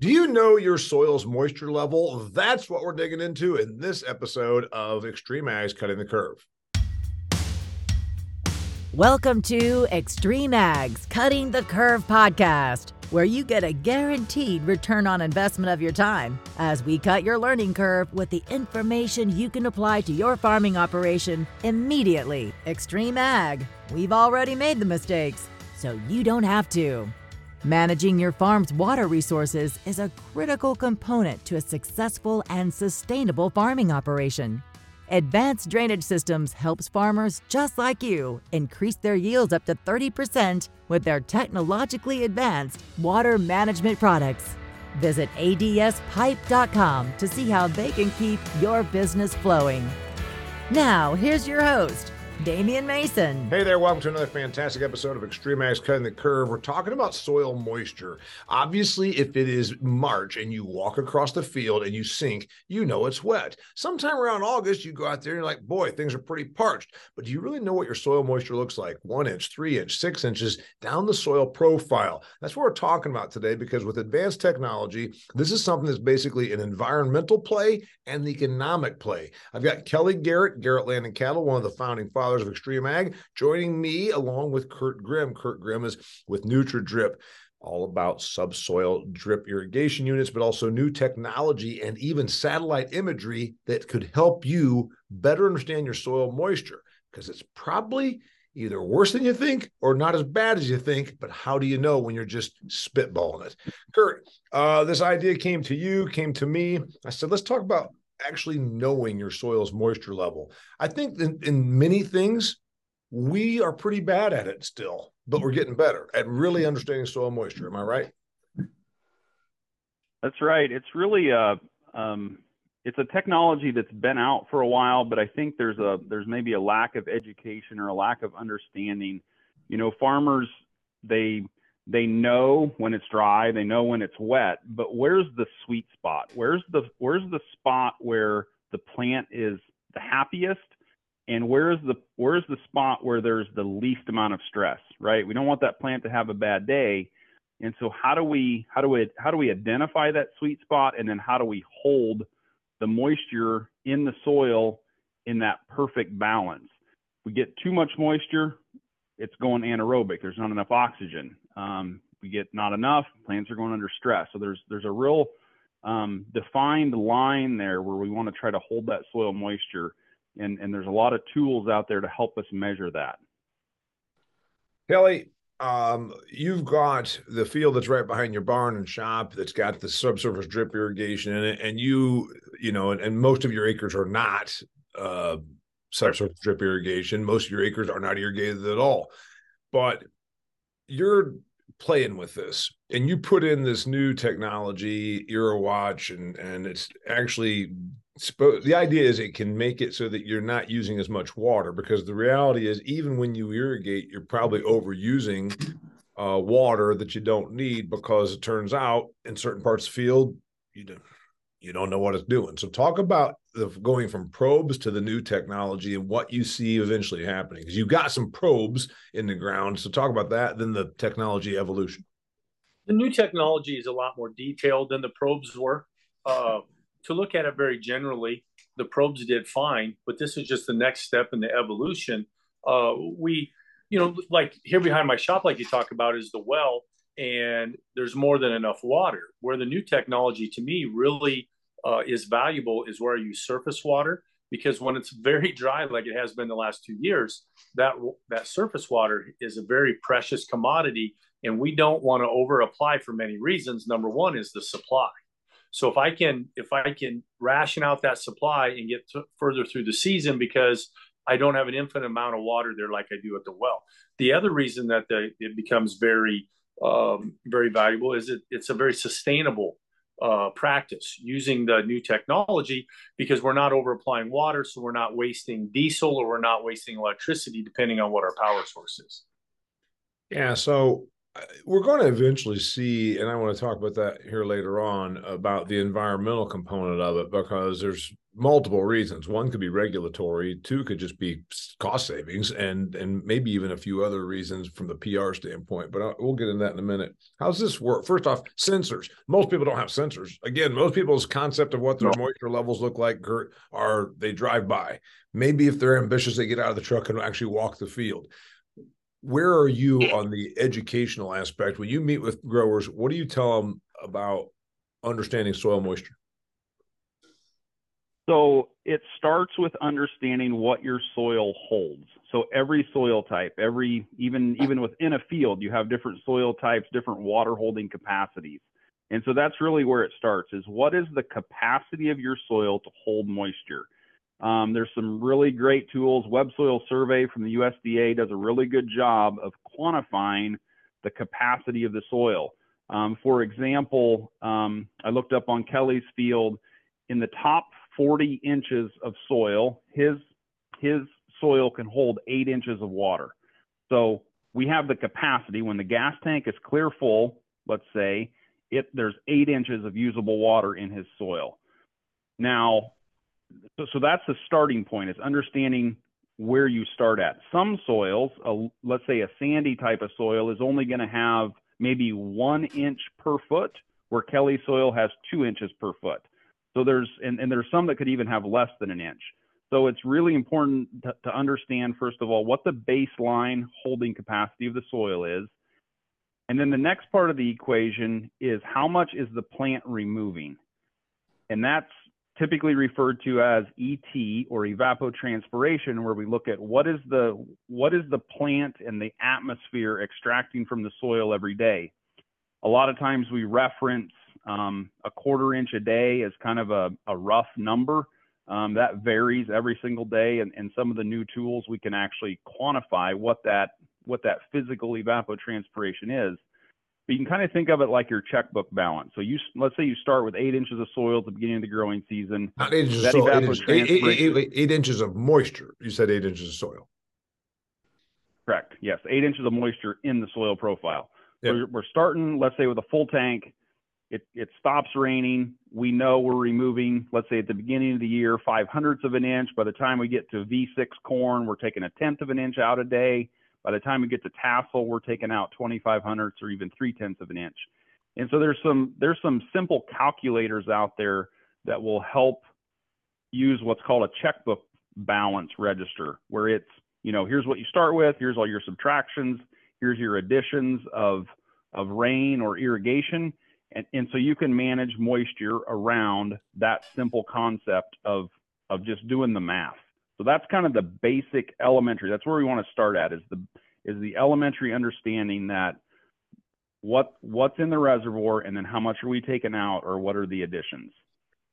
Do you know your soil's moisture level? That's what we're digging into in this episode of Extreme Ag's Cutting the Curve. Welcome to Extreme Ags Cutting the Curve podcast, where you get a guaranteed return on investment of your time as we cut your learning curve with the information you can apply to your farming operation immediately. Extreme Ag, we've already made the mistakes, so you don't have to. Managing your farm's water resources is a critical component to a successful and sustainable farming operation. Advanced Drainage Systems helps farmers just like you increase their yields up to 30% with their technologically advanced water management products. Visit adspipe.com to see how they can keep your business flowing. Now, here's your host, Damian Mason. Hey there, welcome to another fantastic episode of Extreme Ag's Cutting the Curve. We're talking about soil moisture. Obviously, if it is March and you walk across the field and you sink, you know it's wet. Sometime around August, you go out there and you're like, boy, things are pretty parched. But do you really know what your soil moisture looks like? One inch, three inch, six inches down the soil profile. That's what we're talking about today because with advanced technology, this is something that's basically an environmental play and the economic play. I've got Kelly Garrett, Garrett Land and Cattle, one of the founding fathers of Extreme Ag, joining me along with Kurt Grimm. Kurt Grimm is with NutraDrip all about subsoil drip irrigation units, but also new technology and even satellite imagery that could help you better understand your soil moisture because it's probably either worse than you think or not as bad as you think. But how do you know when you're just spitballing it? Kurt, uh, this idea came to you, came to me. I said, let's talk about actually knowing your soil's moisture level. I think in, in many things, we are pretty bad at it still, but we're getting better at really understanding soil moisture. Am I right? That's right. It's really a um, it's a technology that's been out for a while, but I think there's a there's maybe a lack of education or a lack of understanding. You know, farmers they they know when it's dry, they know when it's wet, but where's the sweet spot? Where's the where's the spot where the plant is the happiest and where's the where's the spot where there's the least amount of stress, right? We don't want that plant to have a bad day. And so how do we how do we how do we identify that sweet spot and then how do we hold the moisture in the soil in that perfect balance? we get too much moisture, it's going anaerobic. There's not enough oxygen. Um, we get not enough, plants are going under stress. So there's there's a real um, defined line there where we want to try to hold that soil moisture, and and there's a lot of tools out there to help us measure that. Kelly, um, you've got the field that's right behind your barn and shop that's got the subsurface drip irrigation in it, and you, you know, and, and most of your acres are not uh, subsurface drip irrigation. Most of your acres are not irrigated at all, but you're playing with this and you put in this new technology watch, and and it's actually the idea is it can make it so that you're not using as much water because the reality is even when you irrigate you're probably overusing uh, water that you don't need because it turns out in certain parts of the field you don't you don't know what it's doing so talk about going from probes to the new technology and what you see eventually happening because you've got some probes in the ground. So talk about that then the technology evolution. The new technology is a lot more detailed than the probes were. Uh, to look at it very generally the probes did fine but this is just the next step in the evolution. Uh, we you know like here behind my shop like you talk about is the well and there's more than enough water where the new technology to me really uh, is valuable is where you surface water because when it's very dry like it has been the last two years that that surface water is a very precious commodity and we don't want to over apply for many reasons. Number one is the supply. So if i can if i can ration out that supply and get to, further through the season because i don't have an infinite amount of water there like i do at the well. The other reason that the, it becomes very um, very valuable is it, it's a very sustainable uh, practice using the new technology because we're not over applying water, so we're not wasting diesel or we're not wasting electricity, depending on what our power source is. Yeah, so we're going to eventually see, and I want to talk about that here later on about the environmental component of it because there's multiple reasons. One could be regulatory, two could just be cost savings, and and maybe even a few other reasons from the PR standpoint. But I'll, we'll get into that in a minute. How's this work? First off, sensors. Most people don't have sensors. Again, most people's concept of what their moisture levels look like are they drive by. Maybe if they're ambitious, they get out of the truck and actually walk the field. Where are you on the educational aspect when you meet with growers? What do you tell them about understanding soil moisture? So it starts with understanding what your soil holds. So every soil type, every even even within a field, you have different soil types, different water holding capacities. And so that's really where it starts is what is the capacity of your soil to hold moisture? Um, there's some really great tools. Web Soil Survey from the USDA does a really good job of quantifying the capacity of the soil. Um, for example, um, I looked up on Kelly's field in the top 40 inches of soil, his his soil can hold eight inches of water. So we have the capacity when the gas tank is clear full, let's say, it there's eight inches of usable water in his soil. Now, so, so that's the starting point is understanding where you start at. Some soils, let's say a sandy type of soil, is only going to have maybe one inch per foot, where Kelly soil has two inches per foot. So there's and, and there's some that could even have less than an inch. So it's really important to, to understand first of all what the baseline holding capacity of the soil is. And then the next part of the equation is how much is the plant removing? And that's typically referred to as ET or evapotranspiration, where we look at what is the what is the plant and the atmosphere extracting from the soil every day. A lot of times we reference um, a quarter inch a day is kind of a, a rough number. Um, that varies every single day, and, and some of the new tools we can actually quantify what that what that physical evapotranspiration is. But you can kind of think of it like your checkbook balance. So you let's say you start with eight inches of soil at the beginning of the growing season. Not eight inches of soil, eight, inches, eight, eight inches of moisture. You said eight inches of soil. Correct. Yes, eight inches of moisture in the soil profile. Yep. So we're starting, let's say, with a full tank it, it stops raining. We know we're removing, let's say at the beginning of the year, five hundredths of an inch. By the time we get to V6 corn, we're taking a tenth of an inch out a day. By the time we get to tassel, we're taking out 25 hundredths or even three tenths of an inch. And so there's some there's some simple calculators out there that will help use what's called a checkbook balance register, where it's you know here's what you start with, here's all your subtractions, here's your additions of of rain or irrigation, and, and so you can manage moisture around that simple concept of, of just doing the math. So that's kind of the basic elementary. That's where we want to start at is the is the elementary understanding that what what's in the reservoir and then how much are we taking out or what are the additions.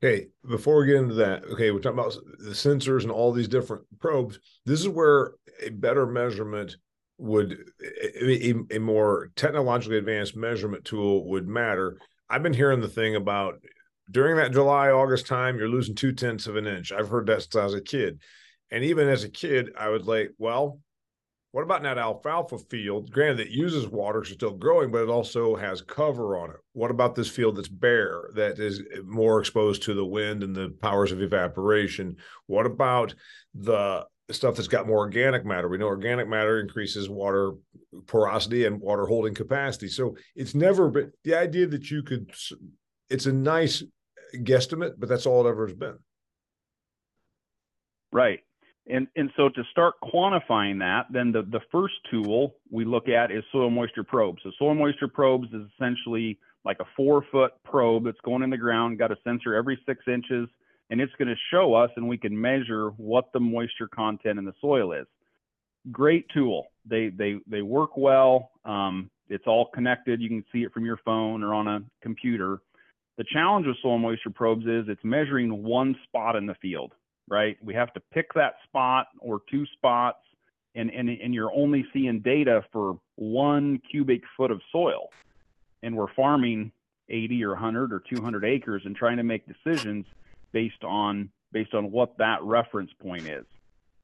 Okay, before we get into that, okay, we're talking about the sensors and all these different probes. This is where a better measurement would a, a, more technologically advanced measurement tool would matter. I've been hearing the thing about during that July August time, you're losing two tenths of an inch. I've heard that since I was a kid, and even as a kid, I was like, well. What about that alfalfa field? Granted, it uses water, it's still growing, but it also has cover on it. What about this field that's bare, that is more exposed to the wind and the powers of evaporation? What about the stuff that's got more organic matter. We know organic matter increases water porosity and water holding capacity. So it's never been the idea that you could, it's a nice guesstimate, but that's all it ever has been. Right. And, and so to start quantifying that, then the, the first tool we look at is soil moisture probes. So soil moisture probes is essentially like a four foot probe that's going in the ground, got a sensor every six inches and it's going to show us and we can measure what the moisture content in the soil is. Great tool. They they they work well. Um, it's all connected. You can see it from your phone or on a computer. The challenge with soil moisture probes is it's measuring one spot in the field, right? We have to pick that spot or two spots, and and and you're only seeing data for one cubic foot of soil, and we're farming 80 or 100 or 200 acres and trying to make decisions based on based on what that reference point is.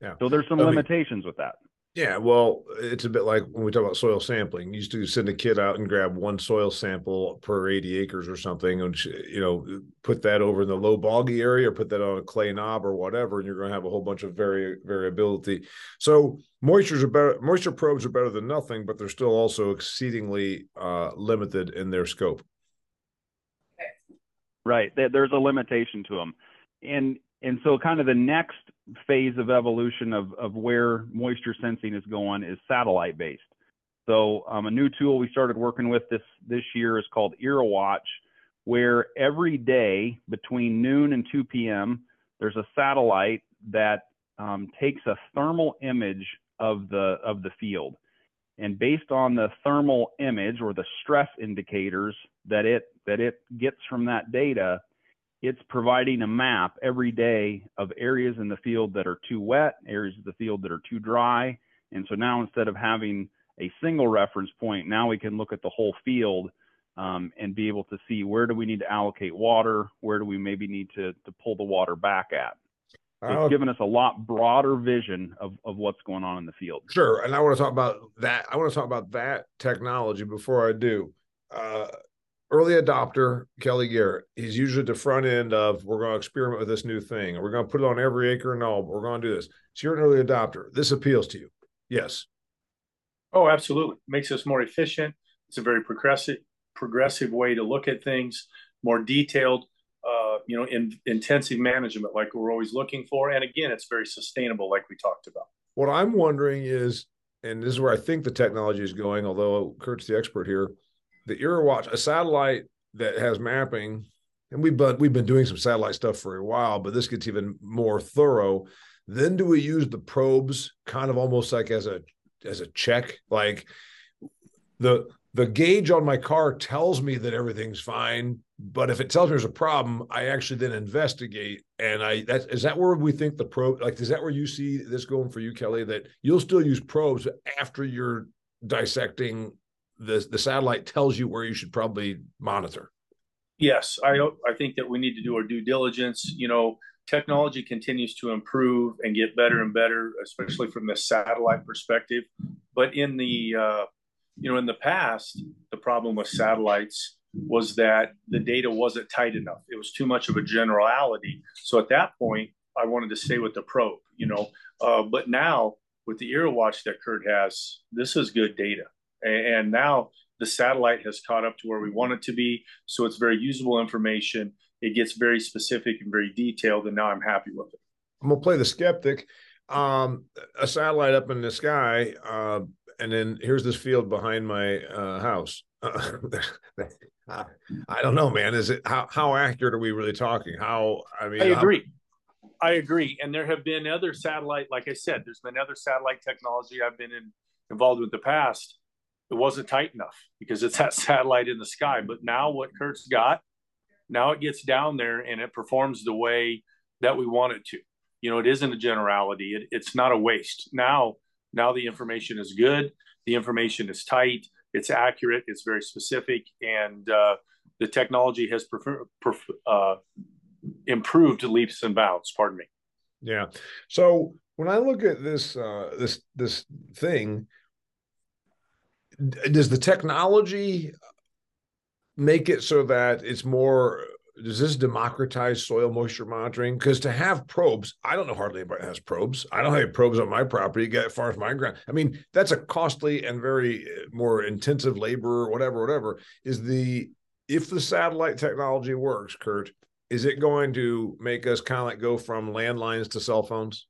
Yeah. So there's some limitations with that. Yeah, well, it's a bit like when we talk about soil sampling. You used to send a kid out and grab one soil sample per 80 acres or something, and you know, put that over in the low boggy area, or put that on a clay knob or whatever, and you're going to have a whole bunch of vari- variability. So moistures are better. Moisture probes are better than nothing, but they're still also exceedingly uh, limited in their scope. Right, there's a limitation to them, and and so kind of the next phase of evolution of, of where moisture sensing is going is satellite based. So um, a new tool we started working with this this year is called IrriWatch, where every day between noon and 2 p.m. there's a satellite that um, takes a thermal image of the of the field, and based on the thermal image or the stress indicators that it that it gets from that data, it's providing a map every day of areas in the field that are too wet, areas of the field that are too dry. And so now instead of having a single reference point, now we can look at the whole field um, and be able to see where do we need to allocate water, where do we maybe need to, to pull the water back at. So it's given us a lot broader vision of, of what's going on in the field. Sure. And I want to talk about that. I want to talk about that technology before I do. Uh, early adopter Kelly Garrett. He's usually at the front end of we're going to experiment with this new thing, we're going to put it on every acre and all. But we're going to do this. So you're an early adopter. This appeals to you, yes? Oh, absolutely. Makes us more efficient. It's a very progressive progressive way to look at things, more detailed. Uh, you know, in intensive management, like we're always looking for, and again, it's very sustainable, like we talked about. What I'm wondering is, and this is where I think the technology is going, although Kurt's the expert here the IrriWatch, a satellite that has mapping, and we've been we've been doing some satellite stuff for a while, but this gets even more thorough. Then do we use the probes kind of almost like as a as a check? Like the the gauge on my car tells me that everything's fine, but if it tells me there's a problem, I actually then investigate. And I that is that where we think the probe like is that where you see this going for you, Kelly? That you'll still use probes after you're dissecting the the satellite tells you where you should probably monitor. Yes, I I think that we need to do our due diligence. You know, technology continues to improve and get better and better, especially from the satellite perspective. But in the uh, you know in the past, the problem with satellites was that the data wasn't tight enough. It was too much of a generality. So at that point, I wanted to stay with the probe. You know, uh, but now with the IrriWatch that Kurt has, this is good data. And now the satellite has caught up to where we want it to be. So it's very usable information. It gets very specific and very detailed. And now I'm happy with it. I'm going to play the skeptic. Um, a satellite up in the sky, uh, and then here's this field behind my uh, house. I don't know, man. Is it how how accurate are we really talking? How I mean, I agree. How... I agree. And there have been other satellite, like I said, there's been other satellite technology I've been in, involved with the past it wasn't tight enough because it's that satellite in the sky. But now what Kurt's got, now it gets down there and it performs the way that we want it to. You know, it isn't a generality. It, it's not a waste. Now, now the information is good. The information is tight. It's accurate. It's very specific, and uh, the technology has prefer, uh, improved leaps and bounds. Pardon me. Yeah. So when I look at this uh, this this thing, does the technology make it so that it's more does this democratize soil moisture monitoring? Because to have probes, I don't know hardly anybody has probes. I don't have probes on my property. Get as far as my ground. I mean, that's a costly and very uh, more intensive labor, or whatever, whatever. Is the if the satellite technology works, Kurt, is it going to make us kind of like go from landlines to cell phones?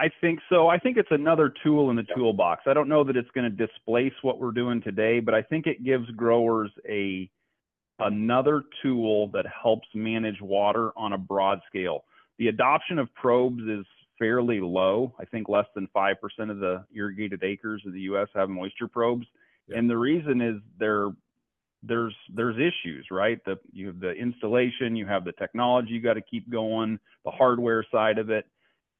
I think so. I think it's another tool in the toolbox. I don't know that it's going to displace what we're doing today, but I think it gives growers a another tool that helps manage water on a broad scale. The adoption of probes is fairly low. I think less than 5% of the irrigated acres of the US have moisture probes. Yeah. And the reason is there there's there's issues, right? The you have the installation, you have the technology you got to keep going, the hardware side of it.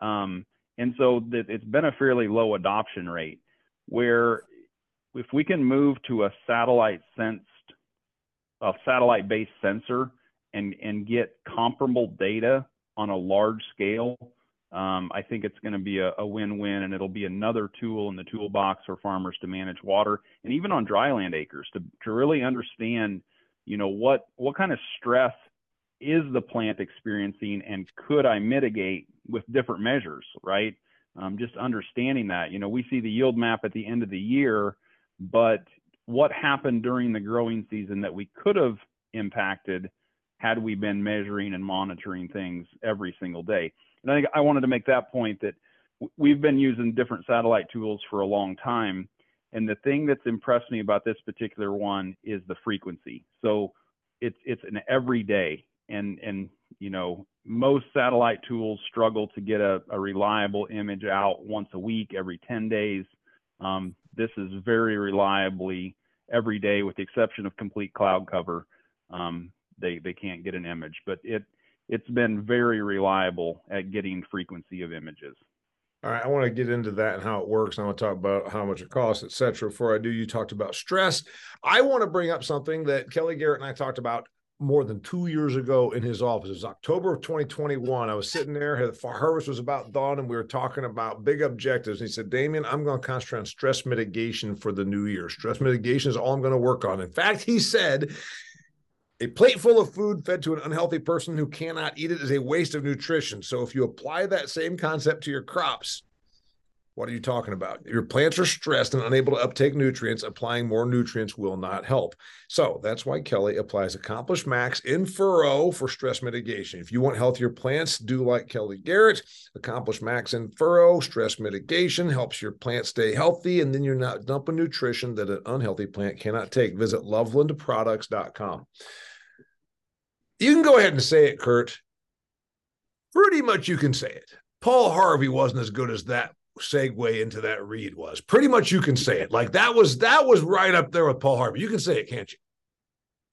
Um, and so it's been a fairly low adoption rate where if we can move to a satellite sensed, a satellite based sensor and, and get comparable data on a large scale, um, I think it's going to be a, a, win-win, and it'll be another tool in the toolbox for farmers to manage water, and even on dryland acres to to really understand, you know, what what kind of stress is the plant experiencing, and could I mitigate with different measures, right? Um, just understanding that, you know, we see the yield map at the end of the year, but what happened during the growing season that we could have impacted had we been measuring and monitoring things every single day. And I think I wanted to make that point that we've been using different satellite tools for a long time. And the thing that's impressed me about this particular one is the frequency. So it's it's an everyday and and you know most satellite tools struggle to get a, a reliable image out once a week every 10 days um, this is very reliably every day with the exception of complete cloud cover um, they they can't get an image but it it's been very reliable at getting frequency of images. All right, I want to get into that and how it works. I want to talk about how much it costs, et cetera. Before I do, you talked about stress. I want to bring up something that Kelly Garrett and I talked about more than two years ago in his office. It was October of 2021. I was sitting there, the harvest was about done, and we were talking about big objectives. And he said, Damian, I'm going to concentrate on stress mitigation for the new year. Stress mitigation is all I'm going to work on. In fact, he said a plate full of food fed to an unhealthy person who cannot eat it is a waste of nutrition. So if you apply that same concept to your crops, what are you talking about? Your plants are stressed and unable to uptake nutrients. Applying more nutrients will not help. So that's why Kelly applies Accomplish Max in furrow for stress mitigation. If you want healthier plants, do like Kelly Garrett. Accomplish Max in furrow, stress mitigation helps your plant stay healthy, and then you're not dumping nutrition that an unhealthy plant cannot take. Visit lovelandproducts.com. You can go ahead and say it, Kurt. Pretty much you can say it. Paul Harvey wasn't as good as that segue into that read was. Pretty much you can say it. Like that was that was right up there with Paul Harvey. You can say it, can't you?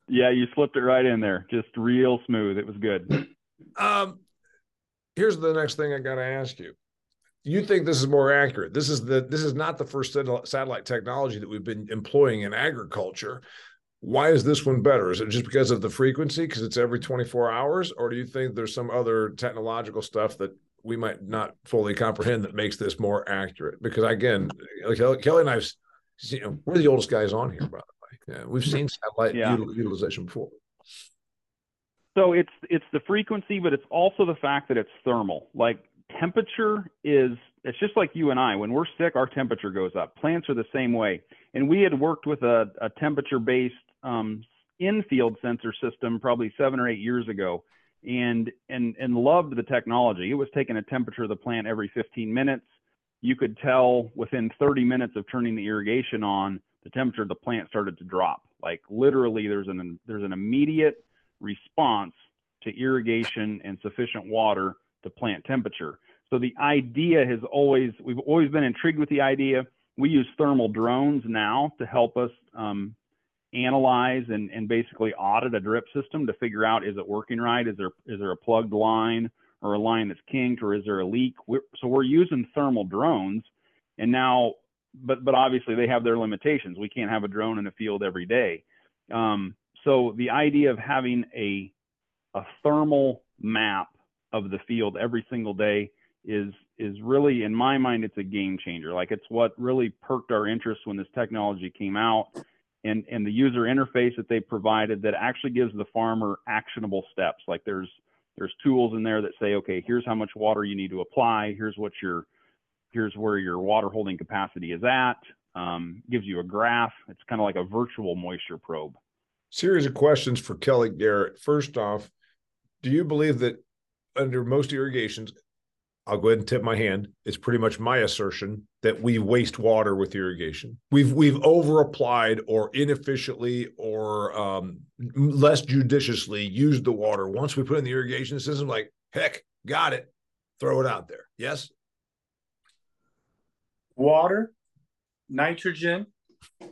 Yeah, you slipped it right in there. Just real smooth. It was good. Um here's the next thing I got to ask you. You think this is more accurate? This is the this is not the first satellite technology that we've been employing in agriculture why is this one better? Is it just because of the frequency, because it's every 24 hours, or do you think there's some other technological stuff that we might not fully comprehend that makes this more accurate? Because again, Kelly and I've, you know, we're the oldest guys on here, by the way. Yeah, we've seen satellite yeah. utilization before. So it's it's the frequency, but it's also the fact that it's thermal. Like temperature is it's just like you and I. When we're sick, our temperature goes up. Plants are the same way. And we had worked with a, a temperature based um, infield sensor system probably seven or eight years ago and and and loved the technology. It was taking a temperature of the plant every 15 minutes. You could tell within 30 minutes of turning the irrigation on, the temperature of the plant started to drop. Like literally, there's an there's an immediate response to irrigation and sufficient water to plant temperature. So the idea has always we've always been intrigued with the idea. We use thermal drones now to help us um, analyze and, and basically audit a drip system to figure out is it working right? Is there is there a plugged line or a line that's kinked or is there a leak? We're, so we're using thermal drones, and now, but but obviously they have their limitations. We can't have a drone in the field every day. Um, so the idea of having a a thermal map of the field every single day is is really in my mind it's a game changer like it's what really perked our interest when this technology came out and and the user interface that they provided that actually gives the farmer actionable steps. Like there's there's tools in there that say, okay, here's how much water you need to apply. Here's what your here's where your water holding capacity is at. Um, gives you a graph. It's kind of like a virtual moisture probe. Series of questions for Kelly Garrett. First off, do you believe that under most irrigations, I'll go ahead and tip my hand. It's pretty much my assertion that we waste water with irrigation. We've we've over applied or inefficiently or um, less judiciously used the water. Once we put in the irrigation system, like heck, got it, throw it out there. Yes. Water, nitrogen,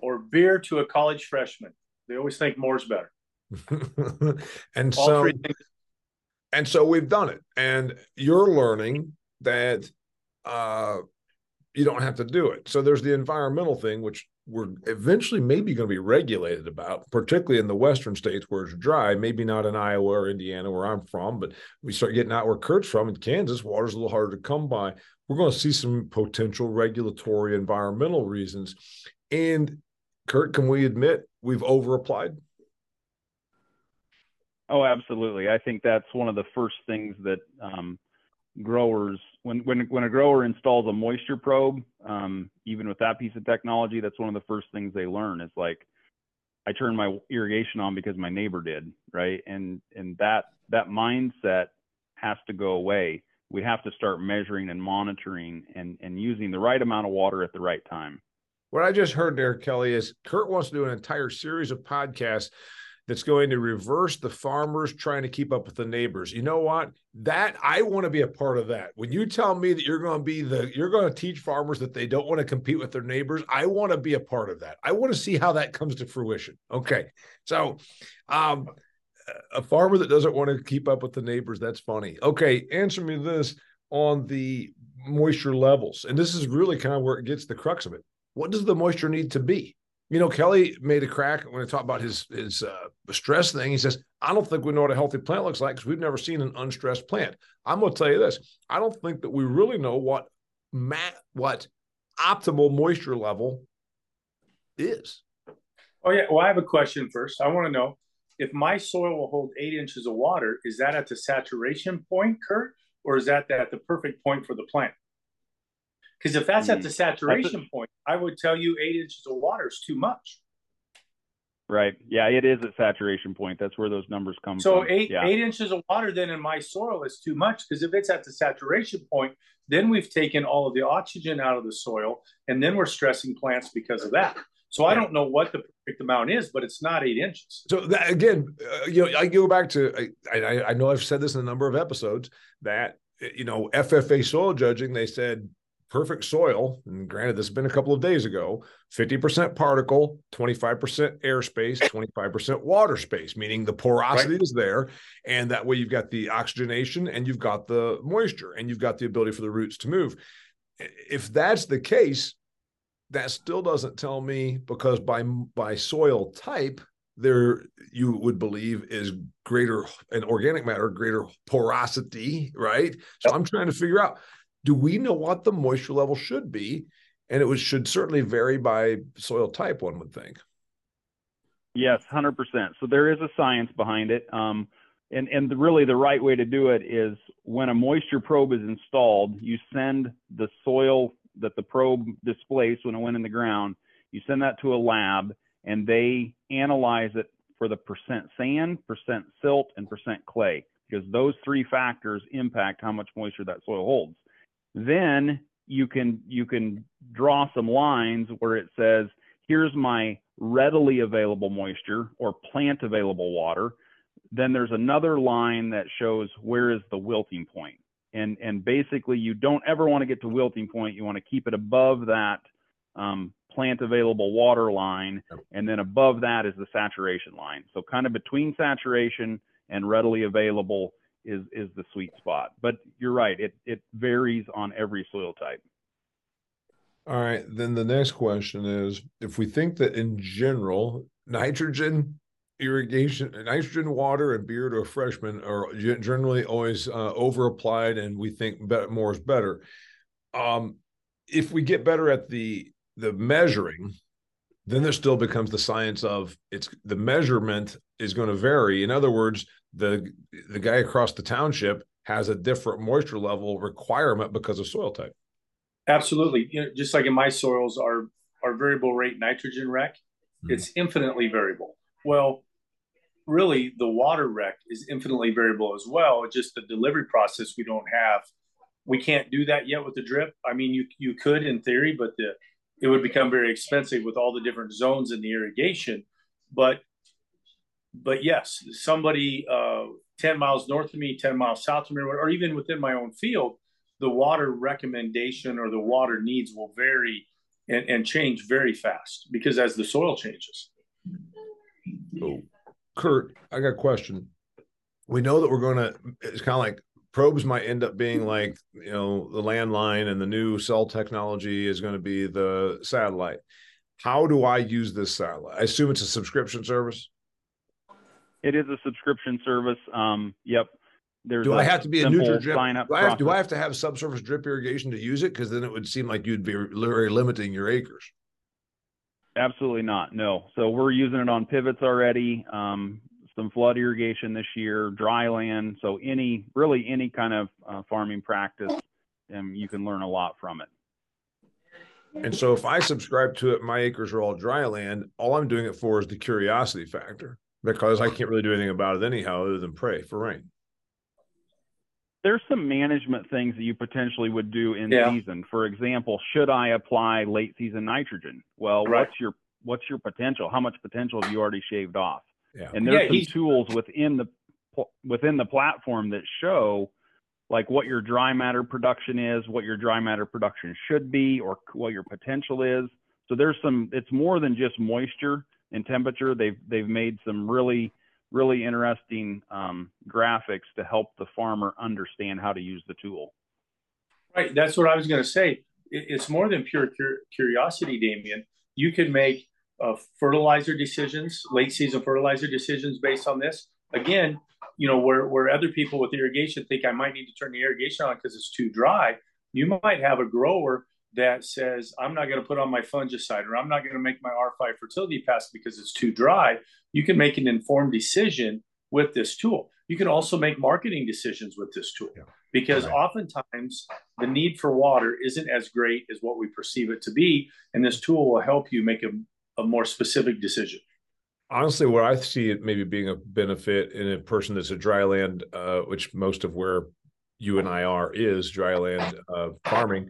or beer to a college freshman. They always think more's better. and All so, and so we've done it. And you're learning that uh, you don't have to do it. So there's the environmental thing, which we're eventually maybe going to be regulated about, particularly in the western states where it's dry. Maybe not in Iowa or Indiana, where I'm from, but we start getting out where Kurt's from in Kansas, water's a little harder to come by. We're going to see some potential regulatory environmental reasons. And Kurt, can we admit we've over applied? Oh, absolutely. I think that's one of the first things that um, growers when when when a grower installs a moisture probe um, even with that piece of technology that's one of the first things they learn is like i turned my irrigation on because my neighbor did right? And and that that mindset has to go away. We have to start measuring and monitoring and and using the right amount of water at the right time. What i just heard there kelly is kurt wants to do an entire series of podcasts that's going to reverse the farmers trying to keep up with the neighbors. You know what? That I want to be a part of that. When you tell me that you're going to be the you're going to teach farmers that they don't want to compete with their neighbors, I want to be a part of that. I want to see how that comes to fruition. Okay. So, um a farmer that doesn't want to keep up with the neighbors, that's funny. Okay, answer me this on the moisture levels. And this is really kind of where it gets the crux of it. What does the moisture need to be? You know, Kelly made a crack when I talked about his his uh, stress thing. He says, "I don't think we know what a healthy plant looks like because we've never seen an unstressed plant." I'm going to tell you this: I don't think that we really know what mat what optimal moisture level is. Oh yeah. Well, I have a question first. I want to know if my soil will hold eight inches of water. Is that at the saturation point, Kurt, or is that at the perfect point for the plant? Because if that's mm. at the saturation a, point, I would tell you eight inches of water is too much. Right. Yeah, it is at saturation point. That's where those numbers come so from. So eight yeah. eight inches of water then in my soil is too much because if it's at the saturation point, then we've taken all of the oxygen out of the soil, and then we're stressing plants because of that. So I don't know what the perfect amount is, but it's not eight inches. So that, again, uh, you know, I go back to I, I, I know I've said this in a number of episodes that you know FFA soil judging. They said perfect soil, and granted, this has been a couple of days ago, 50% particle, 25% airspace, 25% water space, meaning the porosity right. is there. And that way you've got the oxygenation and you've got the moisture and you've got the ability for the roots to move. If that's the case, that still doesn't tell me because by by soil type, there you would believe is greater and organic matter, greater porosity, right? So I'm trying to figure out do we know what the moisture level should be? And it was, should certainly vary by soil type, one would think. Yes, 100%. So there is a science behind it. Um, and, and the, really the right way to do it is when a moisture probe is installed, you send the soil that the probe displaced when it went in the ground, you send that to a lab and they analyze it for the percent sand, percent silt, and percent clay, because those three factors impact how much moisture that soil holds. Then you can you can draw some lines where it says, here's my readily available moisture or plant available water. Then there's another line that shows where is the wilting point. And, and basically, you don't ever want to get to wilting point. You want to keep it above that um, plant available water line. And then above that is the saturation line. So, kind of between saturation and readily available is is the sweet spot. But you're right; it it varies on every soil type. All right. Then the next question is: If we think that in general, nitrogen irrigation, nitrogen, water, and beer to a freshman are generally always uh, over applied, and we think more is better. Um, if we get better at the the measuring, then there still becomes the science of it's the measurement is going to vary. In other words, the the guy across the township has a different moisture level requirement because of soil type. Absolutely, you know, just like in my soils, our our variable rate nitrogen rec, mm-hmm. it's infinitely variable. Well, really, the water rec is infinitely variable as well. It's just the delivery process we don't have. We can't do that yet with the drip. I mean, you you could in theory, but the it would become very expensive with all the different zones in the irrigation. But but yes, somebody uh, 10 miles north of me, 10 miles south of me, or even within my own field, the water recommendation or the water needs will vary and, and change very fast because as the soil changes. Oh, Kurt, I got a question. We know that we're going to, it's kind of like probes might end up being like you know the landline and the new cell technology is going to be the satellite how do i use this satellite i assume it's a subscription service it is a subscription service um, yep there's do I have to be a NutraDrip? Sign up do I, have, do I have to have subsurface drip irrigation to use it? Because then it would seem like you'd be very limiting your acres. Absolutely not. No. So we're using it on pivots already. Um, some flood irrigation this year, dry land. So any, really any kind of uh, farming practice, and um, you can learn a lot from it. And so if I subscribe to it, my acres are all dry land. All I'm doing it for is the curiosity factor because I can't really do anything about it anyhow other than pray for rain. There's some management things that you potentially would do in yeah. season. For example, should I apply late season nitrogen? Well, right. what's your what's your potential? How much potential have you already shaved off? Yeah. And there's yeah, some tools within the within the platform that show like what your dry matter production is, what your dry matter production should be, or what your potential is. So there's some. It's more than just moisture and temperature. They've they've made some really really interesting um, graphics to help the farmer understand how to use the tool. Right. That's what I was going to say. It's more than pure curiosity, Damian. You can make uh, fertilizer decisions, late season fertilizer decisions based on this. Again, you know, where, where other people with irrigation think I might need to turn the irrigation on because it's too dry, you might have a grower that says, I'm not going to put on my fungicide or I'm not going to make my R5 fertility pass because it's too dry. You can make an informed decision with this tool. You can also make marketing decisions with this tool yeah. because right. oftentimes the need for water isn't as great as what we perceive it to be. And this tool will help you make a a more specific decision? Honestly, what I see it maybe being a benefit in a person that's a dry land, uh, which most of where you and I are is dry land uh, farming.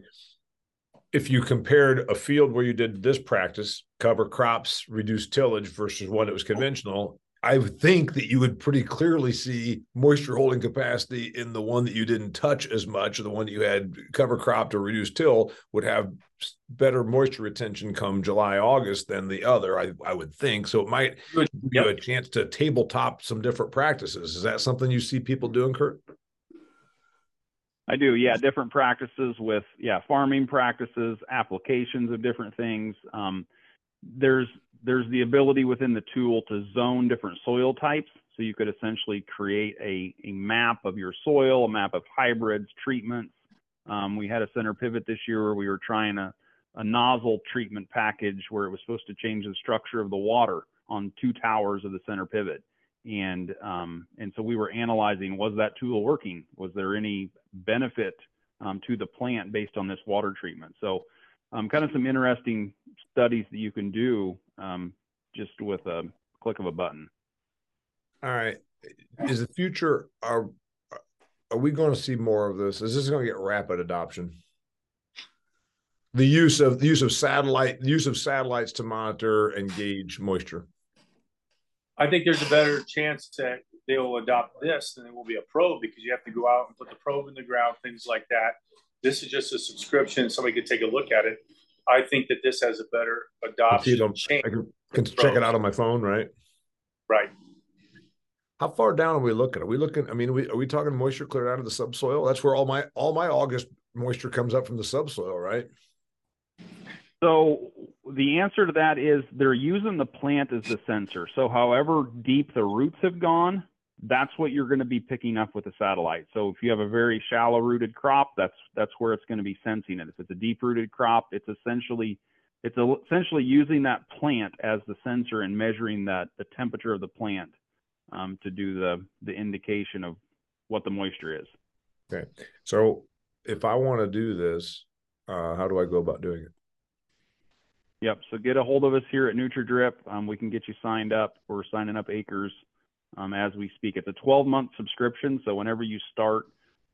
If you compared a field where you did this practice, cover crops, reduce tillage versus one that was conventional, I would think that you would pretty clearly see moisture holding capacity in the one that you didn't touch as much, or the one that you had cover cropped or reduced till would have better moisture retention come July, August than the other. I, I would think so. It might give you a chance to tabletop some different practices. Is that something you see people doing, Kurt? I do, yeah. Different practices with yeah farming practices, applications of different things. Um, there's there's the ability within the tool to zone different soil types. So you could essentially create a, a map of your soil, a map of hybrids, treatments. Um, we had a center pivot this year where we were trying a, a nozzle treatment package where it was supposed to change the structure of the water on two towers of the center pivot. And um, and so we were analyzing was that tool working? Was there any benefit um, to the plant based on this water treatment? So um, kind of some interesting studies that you can do um, just with a click of a button. All right. Is the future are are we going to see more of this? Is this going to get rapid adoption? The use of the use of satellite the use of satellites to monitor and gauge moisture. I think there's a better chance that they will adopt this than it will be a probe because you have to go out and put the probe in the ground, things like that. This is just a subscription. Somebody could take a look at it. I think that this has a better adoption. I can, can check it out on my phone, right? Right. How far down are we looking? Are we looking? I mean, are we, are we talking moisture cleared out of the subsoil? That's where all my all my August moisture comes up from the subsoil, right? So the answer to that is they're using the plant as the sensor. So however deep the roots have gone, that's what you're going to be picking up with the satellite. So if you have a very shallow rooted crop, that's that's where it's going to be sensing it. If it's a deep rooted crop, it's essentially it's essentially using that plant as the sensor and measuring that the temperature of the plant um, to do the the indication of what the moisture is. Okay, so if I want to do this, uh, how do I go about doing it? Yep. So get a hold of us here at NutraDrip. Um, we can get you signed up. We're signing up acres um, as we speak. It's a 12 month subscription. So whenever you start,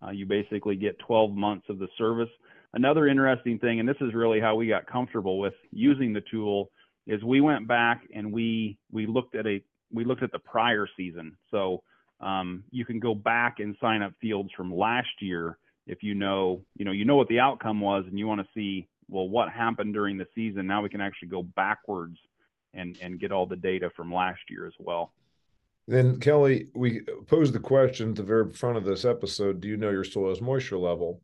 uh, you basically get 12 months of the service. Another interesting thing, and this is really how we got comfortable with using the tool, is we went back and we we looked at a we looked at the prior season. So um, you can go back and sign up fields from last year if you know you know you know what the outcome was and you want to see well what happened during the season. Now we can actually go backwards and and get all the data from last year as well. Then Kelly, we posed the question at the very front of this episode: Do you know your soil's moisture level?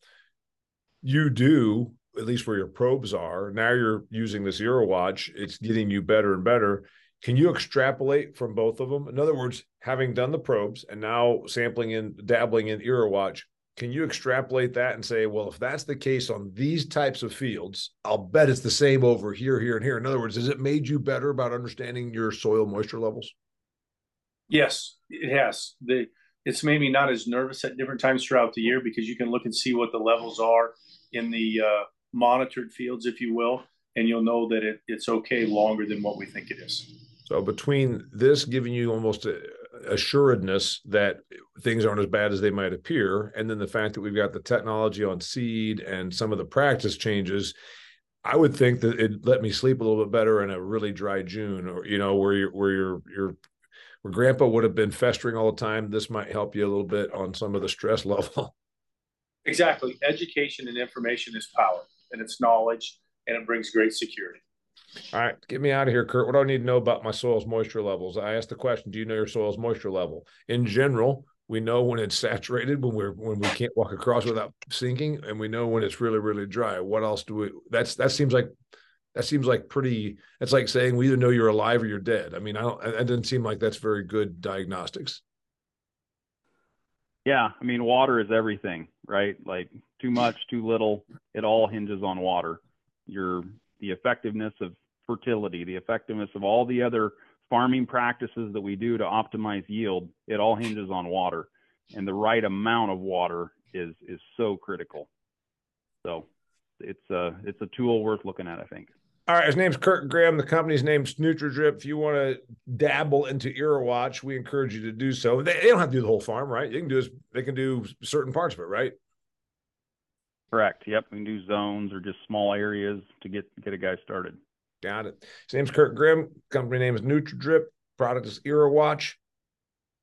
You do, at least where your probes are. Now you're using this watch; It's getting you better and better. Can you extrapolate from both of them? In other words, having done the probes and now sampling and dabbling in watch, can you extrapolate that and say, well, if that's the case on these types of fields, I'll bet it's the same over here, here, and here. In other words, has it made you better about understanding your soil moisture levels? Yes, it has. The it's made me not as nervous at different times throughout the year because you can look and see what the levels are in the uh, monitored fields, if you will, and you'll know that it, it's okay longer than what we think it is. So between this giving you almost a assuredness that things aren't as bad as they might appear, and then the fact that we've got the technology on seed and some of the practice changes, I would think that it let me sleep a little bit better in a really dry June, or you know, where you're where you're you're where grandpa would have been festering all the time. This might help you a little bit on some of the stress level. Exactly. Education and information is power, and it's knowledge, and it brings great security. All right, get me out of here, Kurt. What do I need to know about my soil's moisture levels? I asked the question, do you know your soil's moisture level? In general, we know when it's saturated, when we're when we can't walk across without sinking, and we know when it's really, really dry. What else do we that's that seems like that seems like pretty that's like saying we either know you're alive or you're dead. I mean, I don't that doesn't seem like that's very good diagnostics. Yeah, I mean water is everything, right? Like too much, too little, it all hinges on water. Your the effectiveness of fertility, the effectiveness of all the other farming practices that we do to optimize yield, it all hinges on water. And the right amount of water is is so critical. So it's a it's a tool worth looking at, I think. All right, his name's Kurt Grimm. The company's name's NutraDrip. If you want to dabble in IrriWatch, we encourage you to do so. They, they, don't have to do the whole farm, right? You can do they can do certain parts of it, right? Correct. Yep. We can do zones or just small areas to get get a guy started. Got it. His name's Kurt Grimm. Company name is NutraDrip. Product is IrriWatch,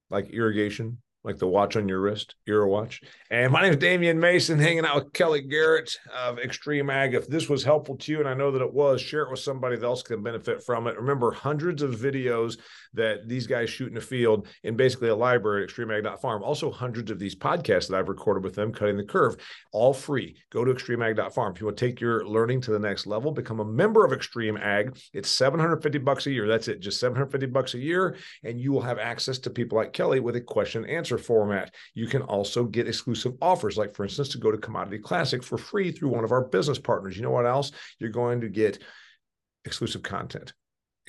like irrigation like the watch on your wrist, your watch. And my name is Damian Mason, hanging out with Kelly Garrett of Extreme Ag. If this was helpful to you, and I know that it was, share it with somebody that else can benefit from it. Remember, hundreds of videos that these guys shoot in the field in basically a library at extremeag.farm. Also, hundreds of these podcasts that I've recorded with them, Cutting the Curve, all free. Go to extremeag.farm. If you want to take your learning to the next level, become a member of Extreme Ag. It's 750 bucks a year. That's it, just 750 bucks a year. And you will have access to people like Kelly with a question answer format. You can also get exclusive offers, like, for instance, to go to Commodity Classic for free through one of our business partners. You know what else? You're going to get exclusive content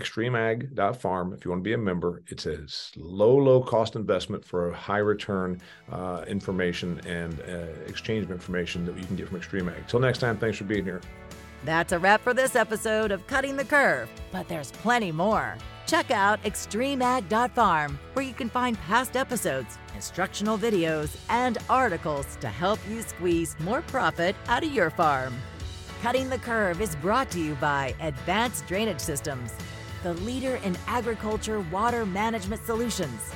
extremeag.farm if you want to be a member it's a low low cost investment for a high return uh, information and uh, exchange of information that you can get from extreme ag till next time thanks for being here that's a wrap for this episode of cutting the curve but there's plenty more check out extremeag.farm where you can find past episodes instructional videos and articles to help you squeeze more profit out of your farm Cutting the Curve is brought to you by Advanced Drainage Systems the leader in agriculture water management solutions.